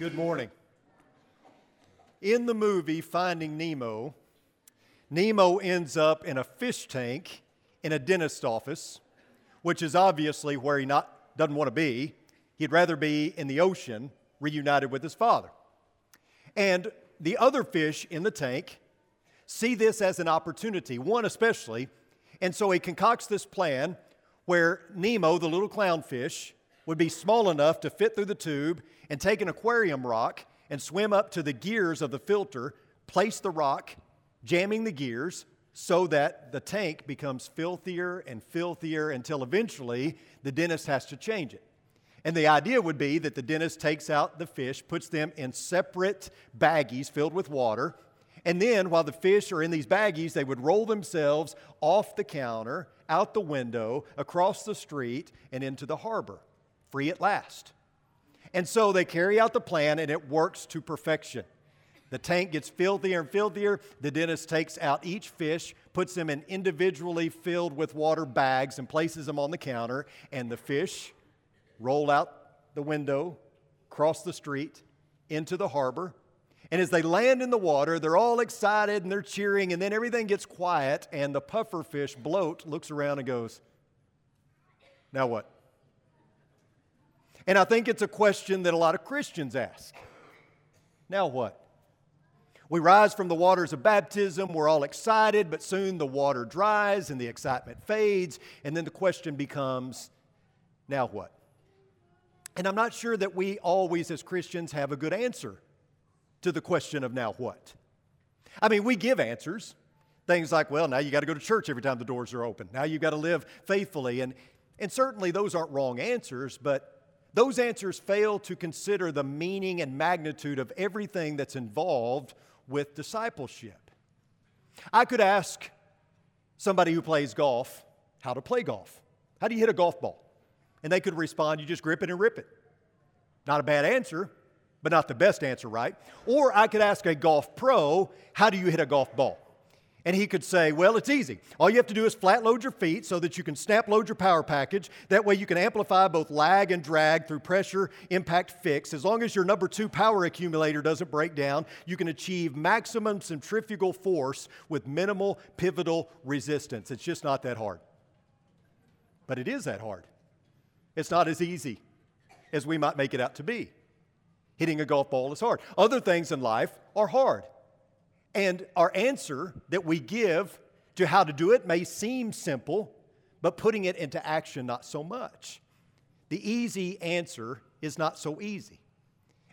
Good morning. In the movie Finding Nemo, Nemo ends up in a fish tank in a dentist office, which is obviously where he not, doesn't want to be. He'd rather be in the ocean, reunited with his father. And the other fish in the tank see this as an opportunity, one especially, and so he concocts this plan where Nemo, the little clownfish, would be small enough to fit through the tube and take an aquarium rock and swim up to the gears of the filter, place the rock, jamming the gears so that the tank becomes filthier and filthier until eventually the dentist has to change it. And the idea would be that the dentist takes out the fish, puts them in separate baggies filled with water, and then while the fish are in these baggies, they would roll themselves off the counter, out the window, across the street, and into the harbor, free at last. And so they carry out the plan, and it works to perfection. The tank gets filthier and filthier. The dentist takes out each fish, puts them in individually filled with water bags, and places them on the counter. And the fish roll out the window, cross the street, into the harbor. And as they land in the water, they're all excited and they're cheering, and then everything gets quiet, and the puffer fish bloat looks around and goes, Now what? And I think it's a question that a lot of Christians ask. Now what? We rise from the waters of baptism, we're all excited, but soon the water dries and the excitement fades, and then the question becomes now what? And I'm not sure that we always, as Christians, have a good answer to the question of now what. I mean, we give answers. Things like, well, now you got to go to church every time the doors are open. Now you got to live faithfully. And, and certainly those aren't wrong answers, but those answers fail to consider the meaning and magnitude of everything that's involved with discipleship. I could ask somebody who plays golf how to play golf. How do you hit a golf ball? And they could respond, you just grip it and rip it. Not a bad answer, but not the best answer, right? Or I could ask a golf pro, how do you hit a golf ball? And he could say, Well, it's easy. All you have to do is flat load your feet so that you can snap load your power package. That way you can amplify both lag and drag through pressure impact fix. As long as your number two power accumulator doesn't break down, you can achieve maximum centrifugal force with minimal pivotal resistance. It's just not that hard. But it is that hard. It's not as easy as we might make it out to be. Hitting a golf ball is hard. Other things in life are hard. And our answer that we give to how to do it may seem simple, but putting it into action, not so much. The easy answer is not so easy.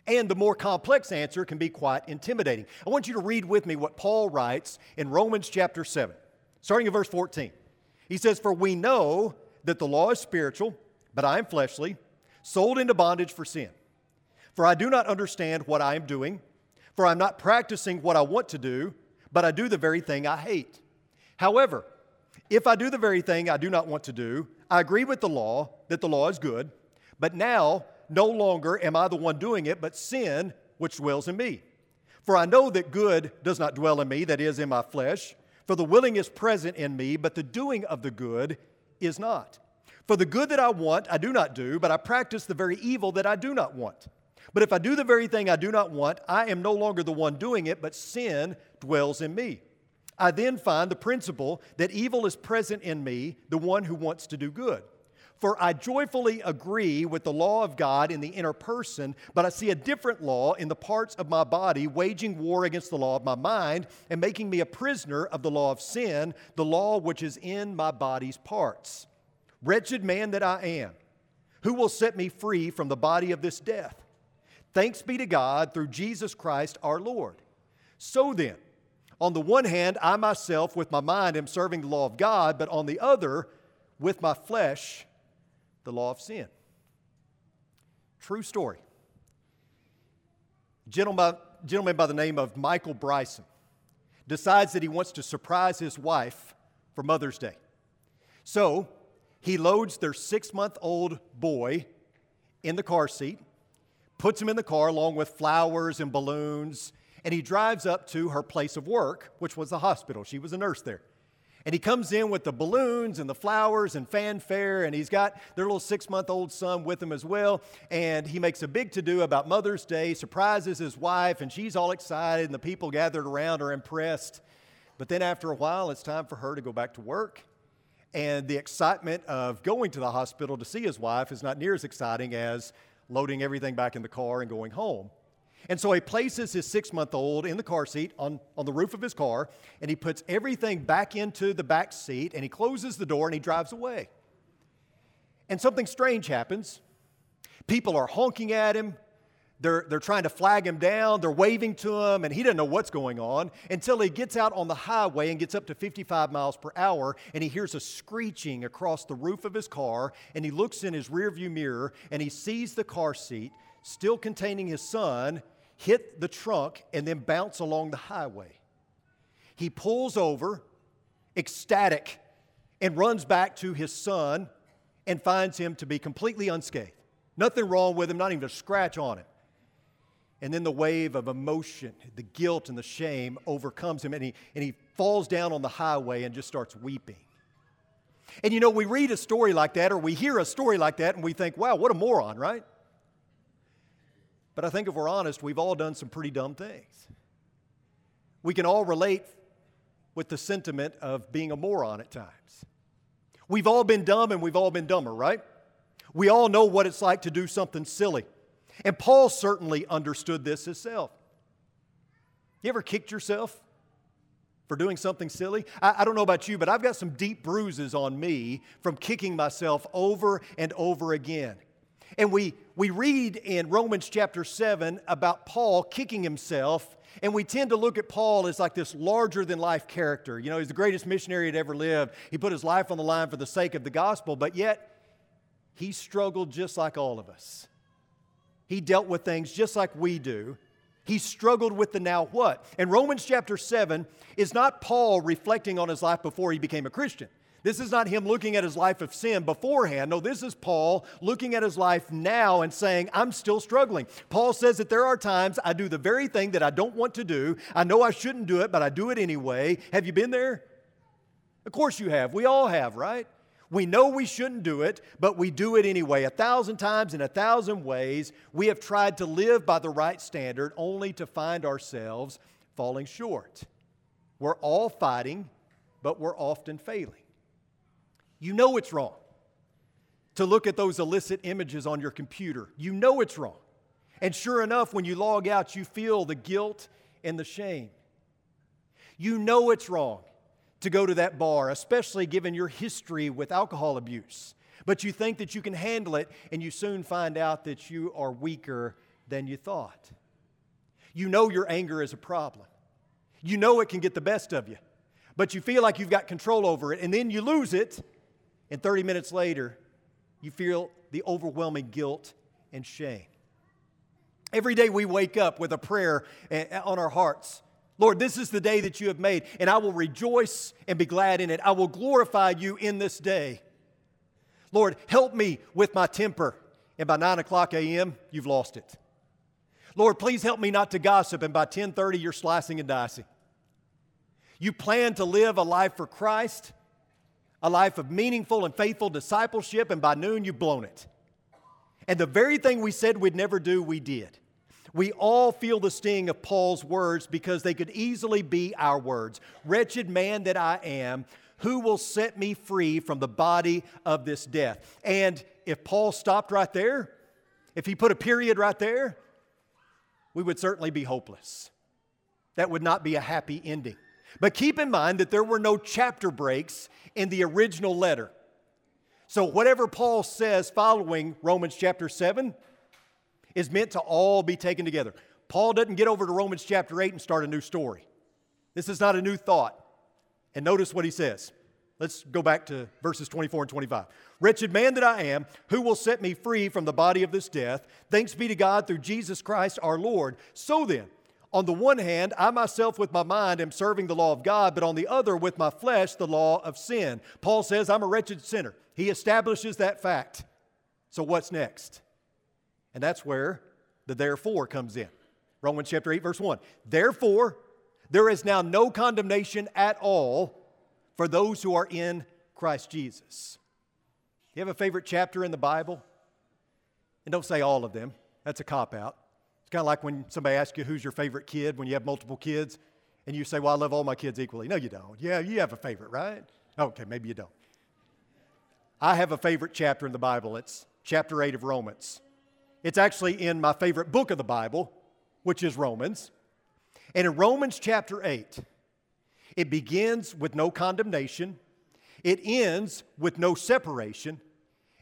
And the more complex answer can be quite intimidating. I want you to read with me what Paul writes in Romans chapter 7, starting in verse 14. He says, For we know that the law is spiritual, but I am fleshly, sold into bondage for sin. For I do not understand what I am doing for I'm not practicing what I want to do, but I do the very thing I hate. However, if I do the very thing I do not want to do, I agree with the law that the law is good, but now no longer am I the one doing it, but sin which dwells in me. For I know that good does not dwell in me, that is, in my flesh. For the willing is present in me, but the doing of the good is not. For the good that I want, I do not do, but I practice the very evil that I do not want. But if I do the very thing I do not want, I am no longer the one doing it, but sin dwells in me. I then find the principle that evil is present in me, the one who wants to do good. For I joyfully agree with the law of God in the inner person, but I see a different law in the parts of my body, waging war against the law of my mind and making me a prisoner of the law of sin, the law which is in my body's parts. Wretched man that I am, who will set me free from the body of this death? Thanks be to God through Jesus Christ our Lord. So then, on the one hand, I myself with my mind am serving the law of God, but on the other, with my flesh, the law of sin. True story. Gentleman, gentleman by the name of Michael Bryson decides that he wants to surprise his wife for Mother's Day. So he loads their six month old boy in the car seat puts him in the car along with flowers and balloons, and he drives up to her place of work, which was the hospital. She was a nurse there. And he comes in with the balloons and the flowers and fanfare, and he's got their little six month old son with him as well. And he makes a big to do about Mother's Day, surprises his wife, and she's all excited, and the people gathered around are impressed. But then after a while, it's time for her to go back to work. And the excitement of going to the hospital to see his wife is not near as exciting as loading everything back in the car and going home. And so he places his six month old in the car seat on, on the roof of his car, and he puts everything back into the back seat, and he closes the door and he drives away. And something strange happens. People are honking at him, they're, they're trying to flag him down, they're waving to him, and he doesn't know what's going on until he gets out on the highway and gets up to 55 miles per hour, and he hears a screeching across the roof of his car, and he looks in his rearview mirror and he sees the car seat still containing his son hit the trunk and then bounce along the highway. He pulls over, ecstatic, and runs back to his son and finds him to be completely unscathed. Nothing wrong with him, not even a scratch on him. And then the wave of emotion, the guilt and the shame overcomes him, and he, and he falls down on the highway and just starts weeping. And you know, we read a story like that, or we hear a story like that, and we think, wow, what a moron, right? But I think if we're honest, we've all done some pretty dumb things. We can all relate with the sentiment of being a moron at times. We've all been dumb and we've all been dumber, right? We all know what it's like to do something silly. And Paul certainly understood this himself. You ever kicked yourself for doing something silly? I, I, don't know about you, but I've got some deep bruises on me from kicking myself over and over again. And we, we read in Romans chapter 7 about Paul kicking himself, and we tend to look at Paul as like this larger than life character. You know, he's the greatest missionary that ever lived. He put his life on the line for the sake of the gospel, but yet he struggled just like all of us. He dealt with things just like we do. He struggled with the now what. And Romans chapter 7 is not Paul reflecting on his life before he became a Christian. This is not him looking at his life of sin beforehand. No, this is Paul looking at his life now and saying, I'm still struggling. Paul says that there are times I do the very thing that I don't want to do. I know I shouldn't do it, but I do it anyway. Have you been there? Of course you have. We all have, right? We know we shouldn't do it, but we do it anyway. A thousand times in a thousand ways, we have tried to live by the right standard only to find ourselves falling short. We're all fighting, but we're often failing. You know it's wrong to look at those illicit images on your computer. You know it's wrong. And sure enough, when you log out, you feel the guilt and the shame. You know it's wrong to go to that bar, especially given your history with alcohol abuse. But you think that you can handle it, and you soon find out that you are weaker than you thought. You know your anger is a problem. You know it can get the best of you, but you feel like you've got control over it, and then you lose it, and 30 minutes later, you feel the overwhelming guilt and shame. Every day we wake up with a prayer eh, on our hearts Lord, this is the day that you have made, and I will rejoice and be glad in it. I will glorify you in this day. Lord, help me with my temper. And by 9 o'clock a.m., you've lost it. Lord, please help me not to gossip, and by 10:30, you're slicing and dicing. You plan to live a life for Christ, a life of meaningful and faithful discipleship, and by noon, you've blown it. And the very thing we said we'd never do, we did. We all feel the sting of Paul's words because they could easily be our words. Wretched man that I am, who will set me free from the body of this death? And if Paul stopped right there, if he put a period right there, we would certainly be hopeless. That would not be a happy ending. But keep in mind that there were no chapter breaks in the original letter. So, whatever Paul says following Romans chapter 7, is meant to all be taken together. Paul doesn't get over to Romans chapter 8 and start a new story. This is not a new thought. And notice what he says. Let's go back to verses 24 and 25. Wretched man that I am, who will set me free from the body of this death? Thanks be to God through Jesus Christ our Lord. So then, on the one hand, I myself with my mind am serving the law of God, but on the other, with my flesh, the law of sin. Paul says, I'm a wretched sinner. He establishes that fact. So, what's next? And that's where the therefore comes in. Romans chapter 8, verse 1. Therefore, there is now no condemnation at all for those who are in Christ Jesus. You have a favorite chapter in the Bible? And don't say all of them, that's a cop out. It's kind of like when somebody asks you who's your favorite kid when you have multiple kids, and you say, Well, I love all my kids equally. No, you don't. Yeah, you have a favorite, right? Okay, maybe you don't. I have a favorite chapter in the Bible. It's chapter 8 of Romans. It's actually in my favorite book of the Bible, which is Romans. And in Romans chapter 8, it begins with no condemnation, it ends with no separation,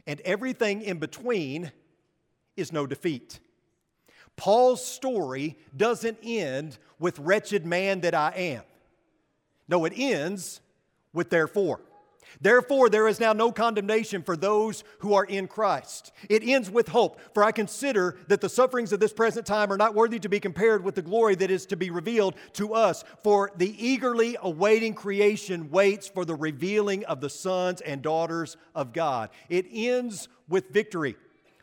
and everything in between is no defeat. Paul's story doesn't end with wretched man that I am. No, it ends with therefore. Therefore, there is now no condemnation for those who are in Christ. It ends with hope, for I consider that the sufferings of this present time are not worthy to be compared with the glory that is to be revealed to us. For the eagerly awaiting creation waits for the revealing of the sons and daughters of God. It ends with victory.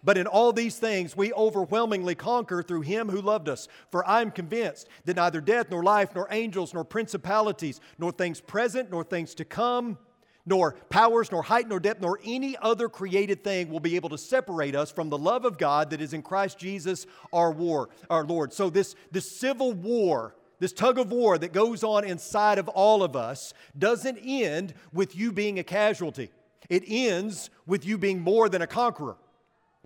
But in all these things, we overwhelmingly conquer through him who loved us. For I am convinced that neither death, nor life, nor angels, nor principalities, nor things present, nor things to come, nor powers, nor height, nor depth, nor any other created thing will be able to separate us from the love of God that is in Christ Jesus our war, our Lord. So this, this civil war, this tug of war that goes on inside of all of us doesn't end with you being a casualty. It ends with you being more than a conqueror.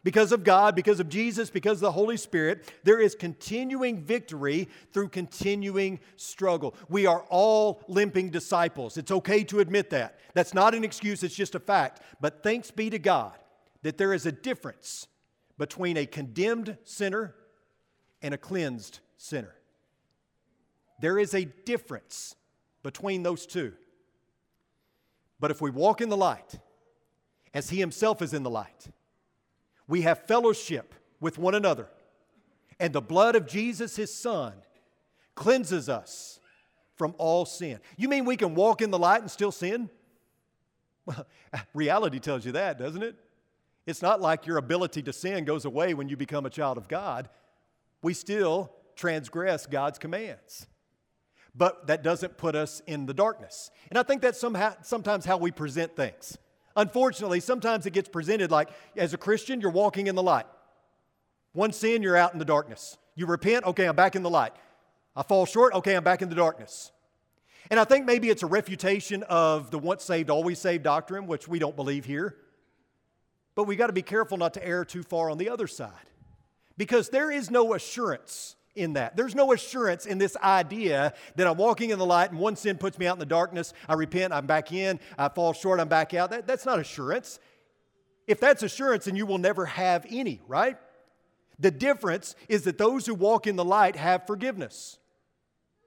Because of God, because of Jesus, because of the Holy Spirit, there is continuing victory through continuing struggle. We are all limping disciples. It's okay to admit that. That's not an excuse, it's just a fact. But thanks be to God that there is a difference between a condemned sinner and a cleansed sinner. There is a difference between those two. But if we walk in the light, as He Himself is in the light, we have fellowship with one another. And the blood of Jesus, his son, cleanses us from all sin. You mean we can walk in the light and still sin? Well, reality tells you that, doesn't it? It's not like your ability to sin goes away when you become a child of God. We still transgress God's commands. But that doesn't put us in the darkness. And I think that's somehow, sometimes how we present things. Unfortunately, sometimes it gets presented like as a Christian, you're walking in the light. One sin, you're out in the darkness. You repent, okay, I'm back in the light. I fall short, okay, I'm back in the darkness. And I think maybe it's a refutation of the once saved, always saved doctrine, which we don't believe here. But we got to be careful not to err too far on the other side because there is no assurance in that. There's no assurance in this idea that I'm walking in the light and one sin puts me out in the darkness. I repent, I'm back in. I fall short, I'm back out. That, that's not assurance. If that's assurance, then you will never have any, right? The difference is that those who walk in the light have forgiveness,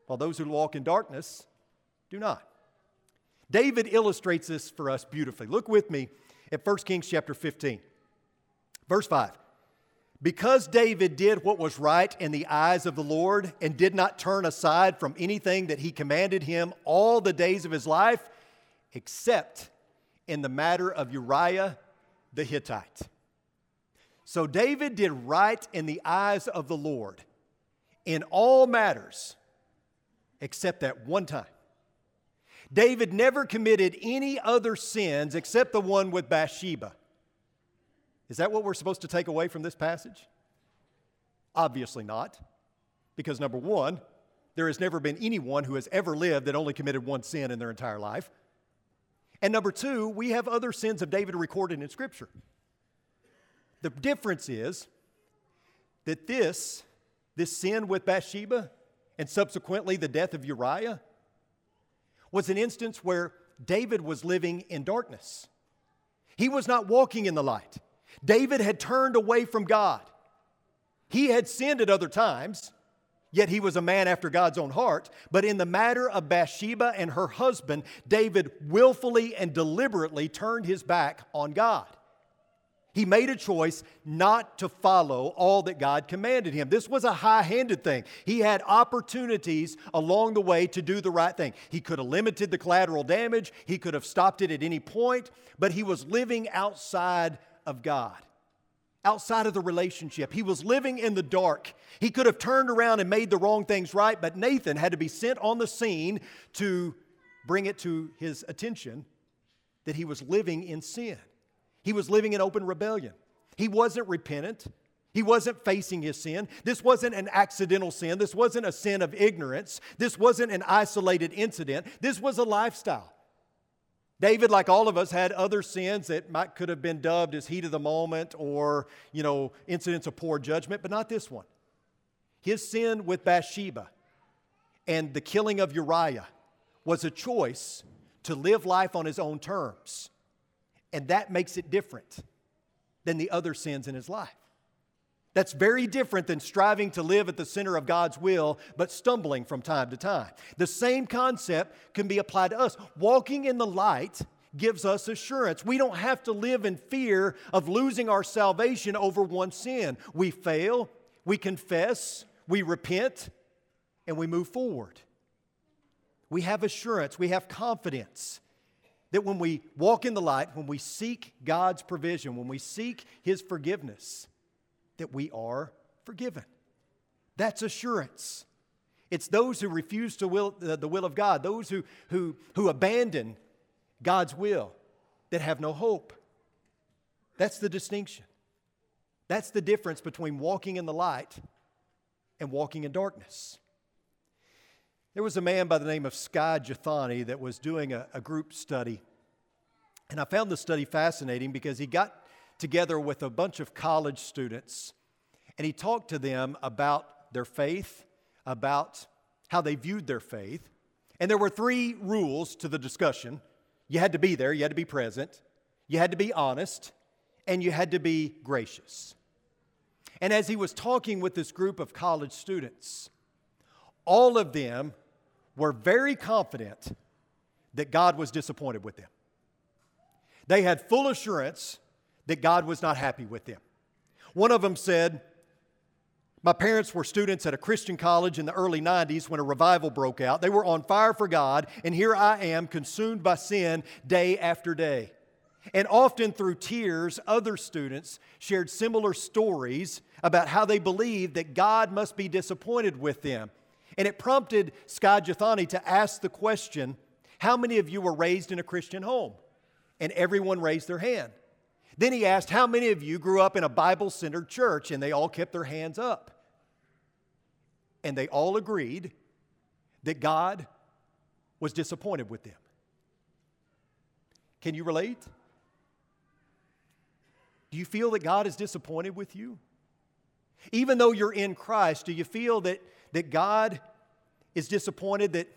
while those who walk in darkness do not. David illustrates this for us beautifully. Look with me at 1 Kings chapter 15, verse 5. Because David did what was right in the eyes of the Lord and did not turn aside from anything that he commanded him all the days of his life, except in the matter of Uriah the Hittite. So David did right in the eyes of the Lord in all matters, except that one time. David never committed any other sins except the one with Bathsheba. Is that what we're supposed to take away from this passage? Obviously not. Because number one, there has never been anyone who has ever lived that only committed one sin in their entire life. And number two, we have other sins of David recorded in Scripture. The difference is that this, this sin with Bathsheba and subsequently the death of Uriah, was an instance where David was living in darkness. He was not walking in the light. David had turned away from God. He had sinned at other times, yet he was a man after God's own heart. But in the matter of Bathsheba and her husband, David willfully and deliberately turned his back on God. He made a choice not to follow all that God commanded him. This was a high handed thing. He had opportunities along the way to do the right thing. He could have limited the collateral damage, he could have stopped it at any point, but he was living outside of God, outside of the relationship. He was living in the dark. He could have turned around and made the wrong things right, but Nathan had to be sent on the scene to bring it to his attention that he was living in sin. He was living in open rebellion. He wasn't repentant. He wasn't facing his sin. This wasn't an accidental sin. This wasn't a sin of ignorance. This wasn't an isolated incident. This was a lifestyle. David, like all of us, had other sins that might could have been dubbed as heat of the moment or, you know, incidents of poor judgment, but not this one. His sin with Bathsheba and the killing of Uriah was a choice to live life on his own terms. And that makes it different than the other sins in his life. That's very different than striving to live at the center of God's will, but stumbling from time to time. The same concept can be applied to us. Walking in the light gives us assurance. We don't have to live in fear of losing our salvation over one sin. We fail, we confess, we repent, and we move forward. We have assurance, we have confidence that when we walk in the light, when we seek God's provision, when we seek His forgiveness, that we are forgiven. That's assurance. It's those who refuse to will, uh, the will of God, those who, who, who abandon God's will that have no hope. That's the distinction. That's the difference between walking in the light and walking in darkness. There was a man by the name of Skye Jethani that was doing a, a group study. And I found the study fascinating because he got together with a bunch of college students and he talked to them about their faith, about how they viewed their faith. And there were three rules to the discussion you had to be there, you had to be present, you had to be honest, and you had to be gracious. And as he was talking with this group of college students, all of them were very confident that God was disappointed with them. They had full assurance that God was not happy with them. One of them said, My parents were students at a Christian college in the early 90s when a revival broke out. They were on fire for God, and here I am, consumed by sin day after day. And often through tears, other students shared similar stories about how they believed that God must be disappointed with them. And it prompted Skye Jethani to ask the question How many of you were raised in a Christian home? And everyone raised their hand. Then he asked, How many of you grew up in a Bible centered church? And they all kept their hands up. And they all agreed that God was disappointed with them. Can you relate? Do you feel that God is disappointed with you? Even though you're in Christ, do you feel that, that God is disappointed that,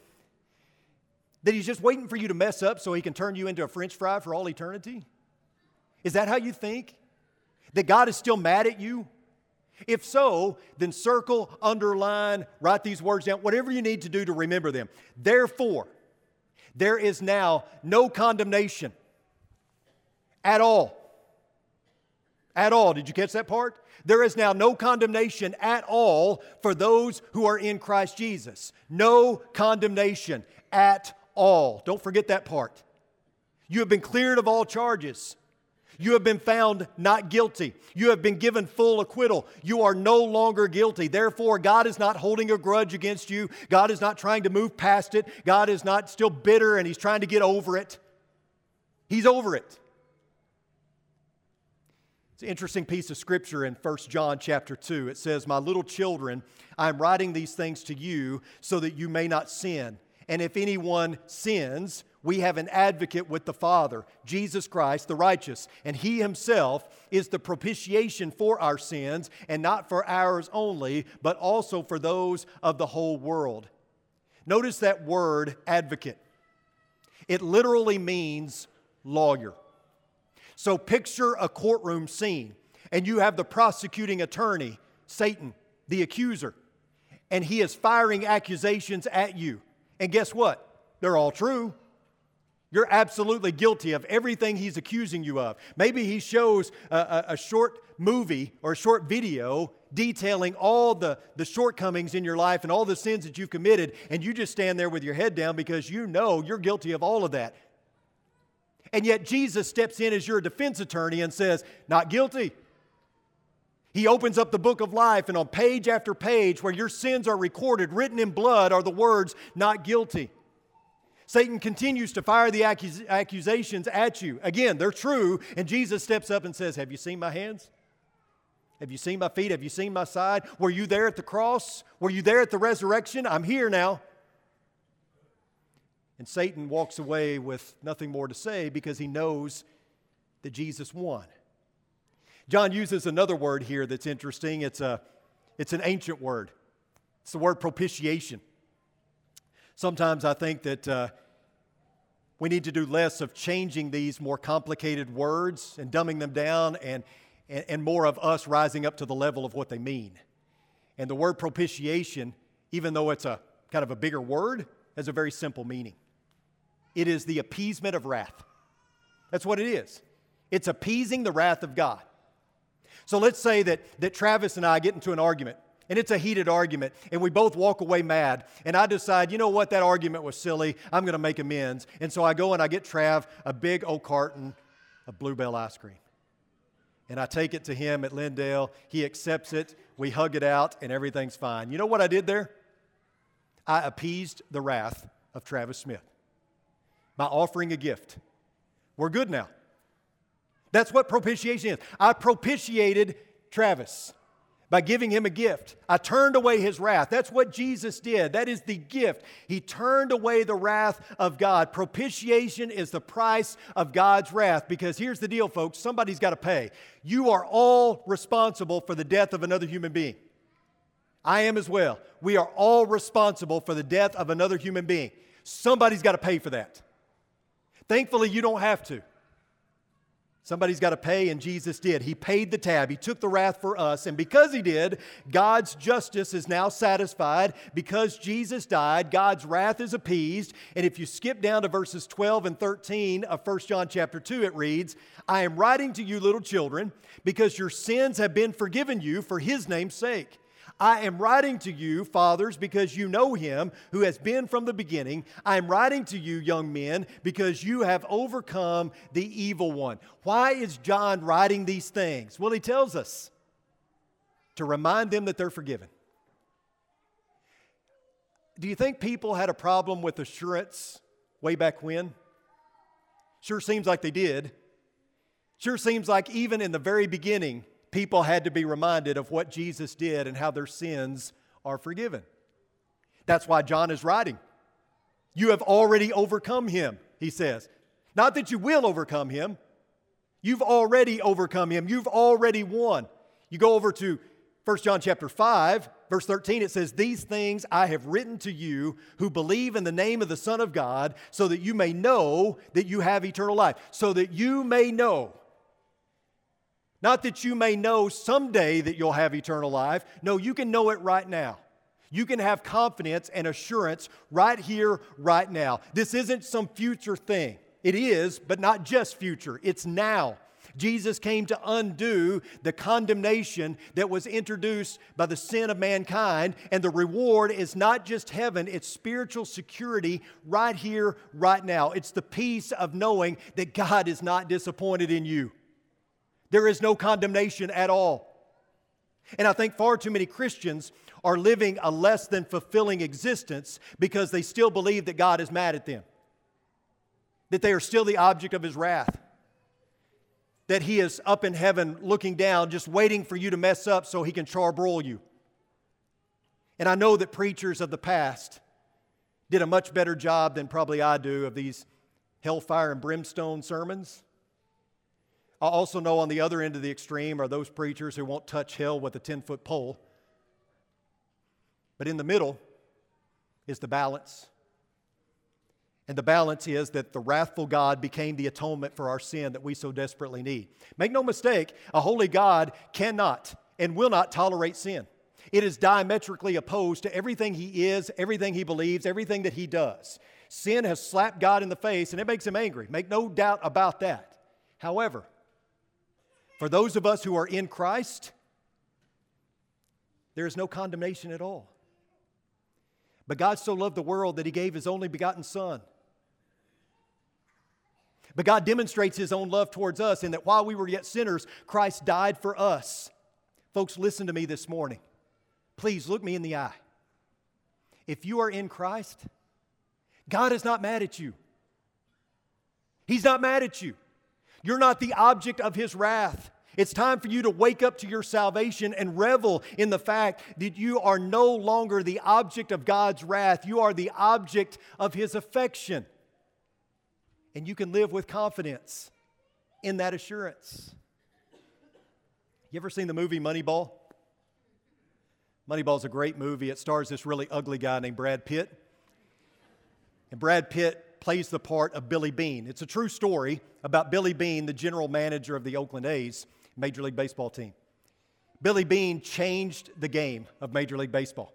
that He's just waiting for you to mess up so He can turn you into a french fry for all eternity? Is that how you think? That God is still mad at you? If so, then circle, underline, write these words down, whatever you need to do to remember them. Therefore, there is now no condemnation at all. At all. Did you catch that part? There is now no condemnation at all for those who are in Christ Jesus. No condemnation at all. Don't forget that part. You have been cleared of all charges. You have been found not guilty. You have been given full acquittal. You are no longer guilty. Therefore, God is not holding a grudge against you. God is not trying to move past it. God is not still bitter and He's trying to get over it. He's over it. It's an interesting piece of scripture in 1 John chapter 2. It says, My little children, I am writing these things to you so that you may not sin. And if anyone sins, we have an advocate with the Father, Jesus Christ, the righteous, and He Himself is the propitiation for our sins, and not for ours only, but also for those of the whole world. Notice that word, advocate. It literally means lawyer. So picture a courtroom scene, and you have the prosecuting attorney, Satan, the accuser, and he is firing accusations at you. And guess what? They're all true. You're absolutely guilty of everything he's accusing you of. Maybe he shows a, a, a, short movie or a short video detailing all the, the shortcomings in your life and all the sins that you've committed, and you just stand there with your head down because you know you're guilty of all of that. And yet Jesus steps in as your defense attorney and says, Not guilty. He opens up the book of life, and on page after page, where your sins are recorded, written in blood, are the words, Not guilty. Satan continues to fire the accus- accusations at you. Again, they're true, and Jesus steps up and says, Have you seen my hands? Have you seen my feet? Have you seen my side? Were you there at the cross? Were you there at the resurrection? I'm here now. And Satan walks away with nothing more to say because he knows that Jesus won. John uses another word here that's interesting. It's, a, it's an ancient word, it's the word propitiation. Sometimes I think that uh, we need to do less of changing these more complicated words and dumbing them down and, and, and more of us rising up to the level of what they mean. And the word propitiation, even though it's a kind of a bigger word, has a very simple meaning. It is the appeasement of wrath. That's what it is. It's appeasing the wrath of God. So let's say that, that Travis and I get into an argument and it's a heated argument, and we both walk away mad. And I decide, you know what, that argument was silly. I'm going to make amends. And so I go and I get Trav a big old carton of Blue Bell ice cream. And I take it to him at Lindale. He accepts it. We hug it out, and everything's fine. You know what I did there? I appeased the wrath of Travis Smith by offering a gift. We're good now. That's what propitiation is. I propitiated Travis by giving him a gift. I turned away his wrath. That's what Jesus did. That is the gift. He turned away the wrath of God. Propitiation is the price of God's wrath because here's the deal, folks somebody's got to pay. You are all responsible for the death of another human being. I am as well. We are all responsible for the death of another human being. Somebody's got to pay for that. Thankfully, you don't have to. Somebody's got to pay, and Jesus did. He paid the tab. He took the wrath for us. And because He did, God's justice is now satisfied. Because Jesus died, God's wrath is appeased. And if you skip down to verses 12 and 13 of 1 John chapter 2, it reads, I am writing to you, little children, because your sins have been forgiven you for His name's sake. I am writing to you, fathers, because you know him who has been from the beginning. I am writing to you, young men, because you have overcome the evil one. Why is John writing these things? Well, he tells us to remind them that they're forgiven. Do you think people had a problem with assurance way back when? Sure seems like they did. Sure seems like even in the very beginning, people had to be reminded of what Jesus did and how their sins are forgiven. That's why John is writing. You have already overcome him, he says. Not that you will overcome him, you've already overcome him. You've already won. You go over to 1 John chapter 5, verse 13, it says, These things I have written to you who believe in the name of the Son of God, so that you may know that you have eternal life. So that you may know not that you may know someday that you'll have eternal life. No, you can know it right now. You can have confidence and assurance right here, right now. This isn't some future thing. It is, but not just future, it's now. Jesus came to undo the condemnation that was introduced by the sin of mankind, and the reward is not just heaven, it's spiritual security right here, right now. It's the peace of knowing that God is not disappointed in you. There is no condemnation at all. And I think far too many Christians are living a less than fulfilling existence because they still believe that God is mad at them, that they are still the object of His wrath, that He is up in heaven looking down, just waiting for you to mess up so He can charbroil you. And I know that preachers of the past did a much better job than probably I do of these hellfire and brimstone sermons. I also know on the other end of the extreme are those preachers who won't touch hell with a 10 foot pole. But in the middle is the balance. And the balance is that the wrathful God became the atonement for our sin that we so desperately need. Make no mistake, a holy God cannot and will not tolerate sin. It is diametrically opposed to everything he is, everything he believes, everything that he does. Sin has slapped God in the face and it makes him angry. Make no doubt about that. However, for those of us who are in Christ, there is no condemnation at all. But God so loved the world that He gave His only begotten Son. But God demonstrates His own love towards us in that while we were yet sinners, Christ died for us. Folks, listen to me this morning. Please look me in the eye. If you are in Christ, God is not mad at you. He's not mad at you. You're not the object of His wrath. It's time for you to wake up to your salvation and revel in the fact that you are no longer the object of God's wrath. You are the object of His affection. And you can live with confidence in that assurance. You ever seen the movie Moneyball? Moneyball's a great movie. It stars this really ugly guy named Brad Pitt. And Brad Pitt plays the part of Billy Beane. It's a true story about Billy Beane, the general manager of the Oakland A's Major League Baseball team. Billy Beane changed the game of Major League Baseball.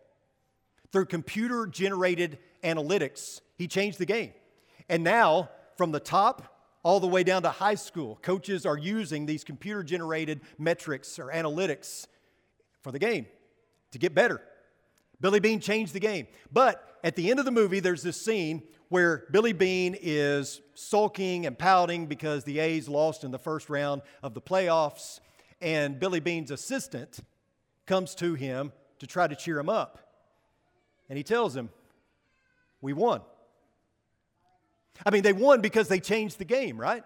Through computer generated analytics, he changed the game. And now, from the top all the way down to high school, coaches are using these computer generated metrics or analytics for the game to get better. Billy Beane changed the game. But at the end of the movie, there's this scene where Billy Beane is sulking and pouting because the A's lost in the first round of the playoffs. And Billy Beane's assistant comes to him to try to cheer him up. And he tells him, We won. I mean, they won because they changed the game, right?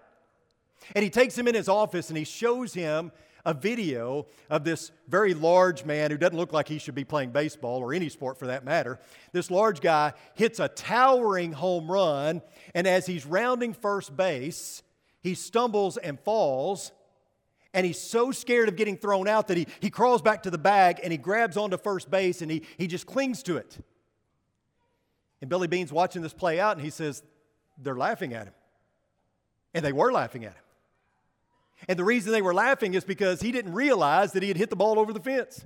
And he takes him in his office and he shows him a video of this very large man who doesn't look like he should be playing baseball or any sport for that matter. This large guy hits a towering home run, and as he's rounding first base, he stumbles and falls. And he's so scared of getting thrown out that he, he crawls back to the bag and he grabs onto first base and he, he just clings to it. And Billy Beane's watching this play out and he says, They're laughing at him. And they were laughing at him. And the reason they were laughing is because he didn't realize that he had hit the ball over the fence.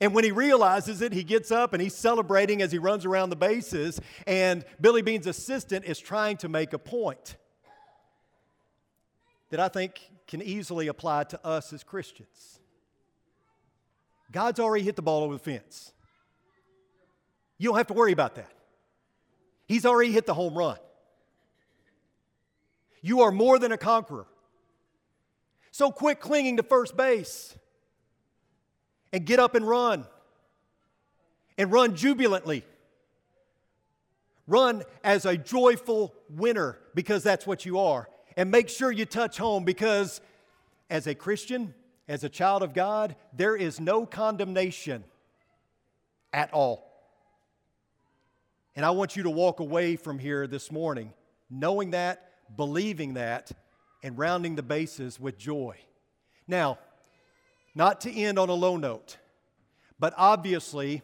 And when he realizes it, he gets up and he's celebrating as he runs around the bases. And Billy Beane's assistant is trying to make a point that I think can easily apply to us as Christians. God's already hit the ball over the fence. You don't have to worry about that. He's already hit the home run. You are more than a conqueror. So quit clinging to first base and get up and run. And run jubilantly. Run as a joyful winner because that's what you are. And make sure you touch home because as a Christian, as a child of God, there is no condemnation at all. And I want you to walk away from here this morning knowing that believing that, and rounding the bases with joy. Now, not to end on a low note, but obviously,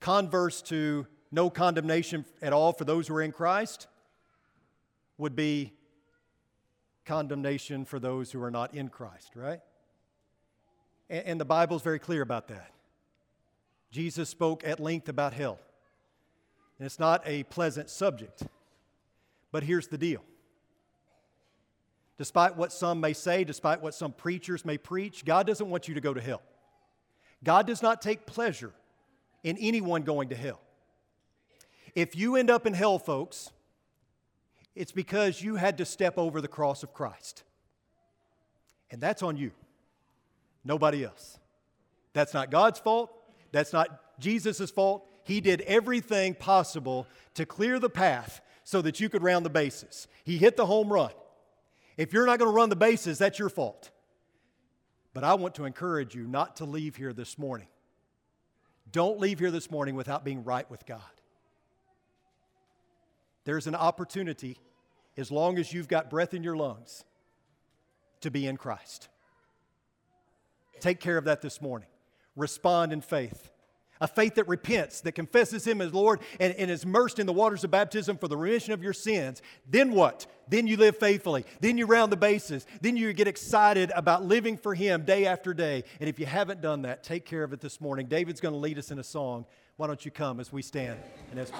converse to no condemnation at all for those who are in Christ would be condemnation for those who are not in Christ, right? And, and the Bible is very clear about that. Jesus spoke at length about hell. And it's not a pleasant subject. But here's the deal. Despite what some may say, despite what some preachers may preach, God doesn't want you to go to hell. God does not take pleasure in anyone going to hell. If you end up in hell, folks, it's because you had to step over the cross of Christ. And that's on you, nobody else. That's not God's fault. That's not Jesus' fault. He did everything possible to clear the path so that you could round the bases. He hit the home run. If you're not going to run the bases, that's your fault. But I want to encourage you not to leave here this morning. Don't leave here this morning without being right with God. There's an opportunity, as long as you've got breath in your lungs, to be in Christ. Take care of that this morning. Respond in faith a faith that repents, that confesses Him as Lord, and, and, is immersed in the waters of baptism for the remission of your sins, then what? Then you live faithfully. Then you round the bases. Then you get excited about living for Him day after day. And if you haven't done that, take care of it this morning. David's going to lead us in a song. Why don't you come as we stand and as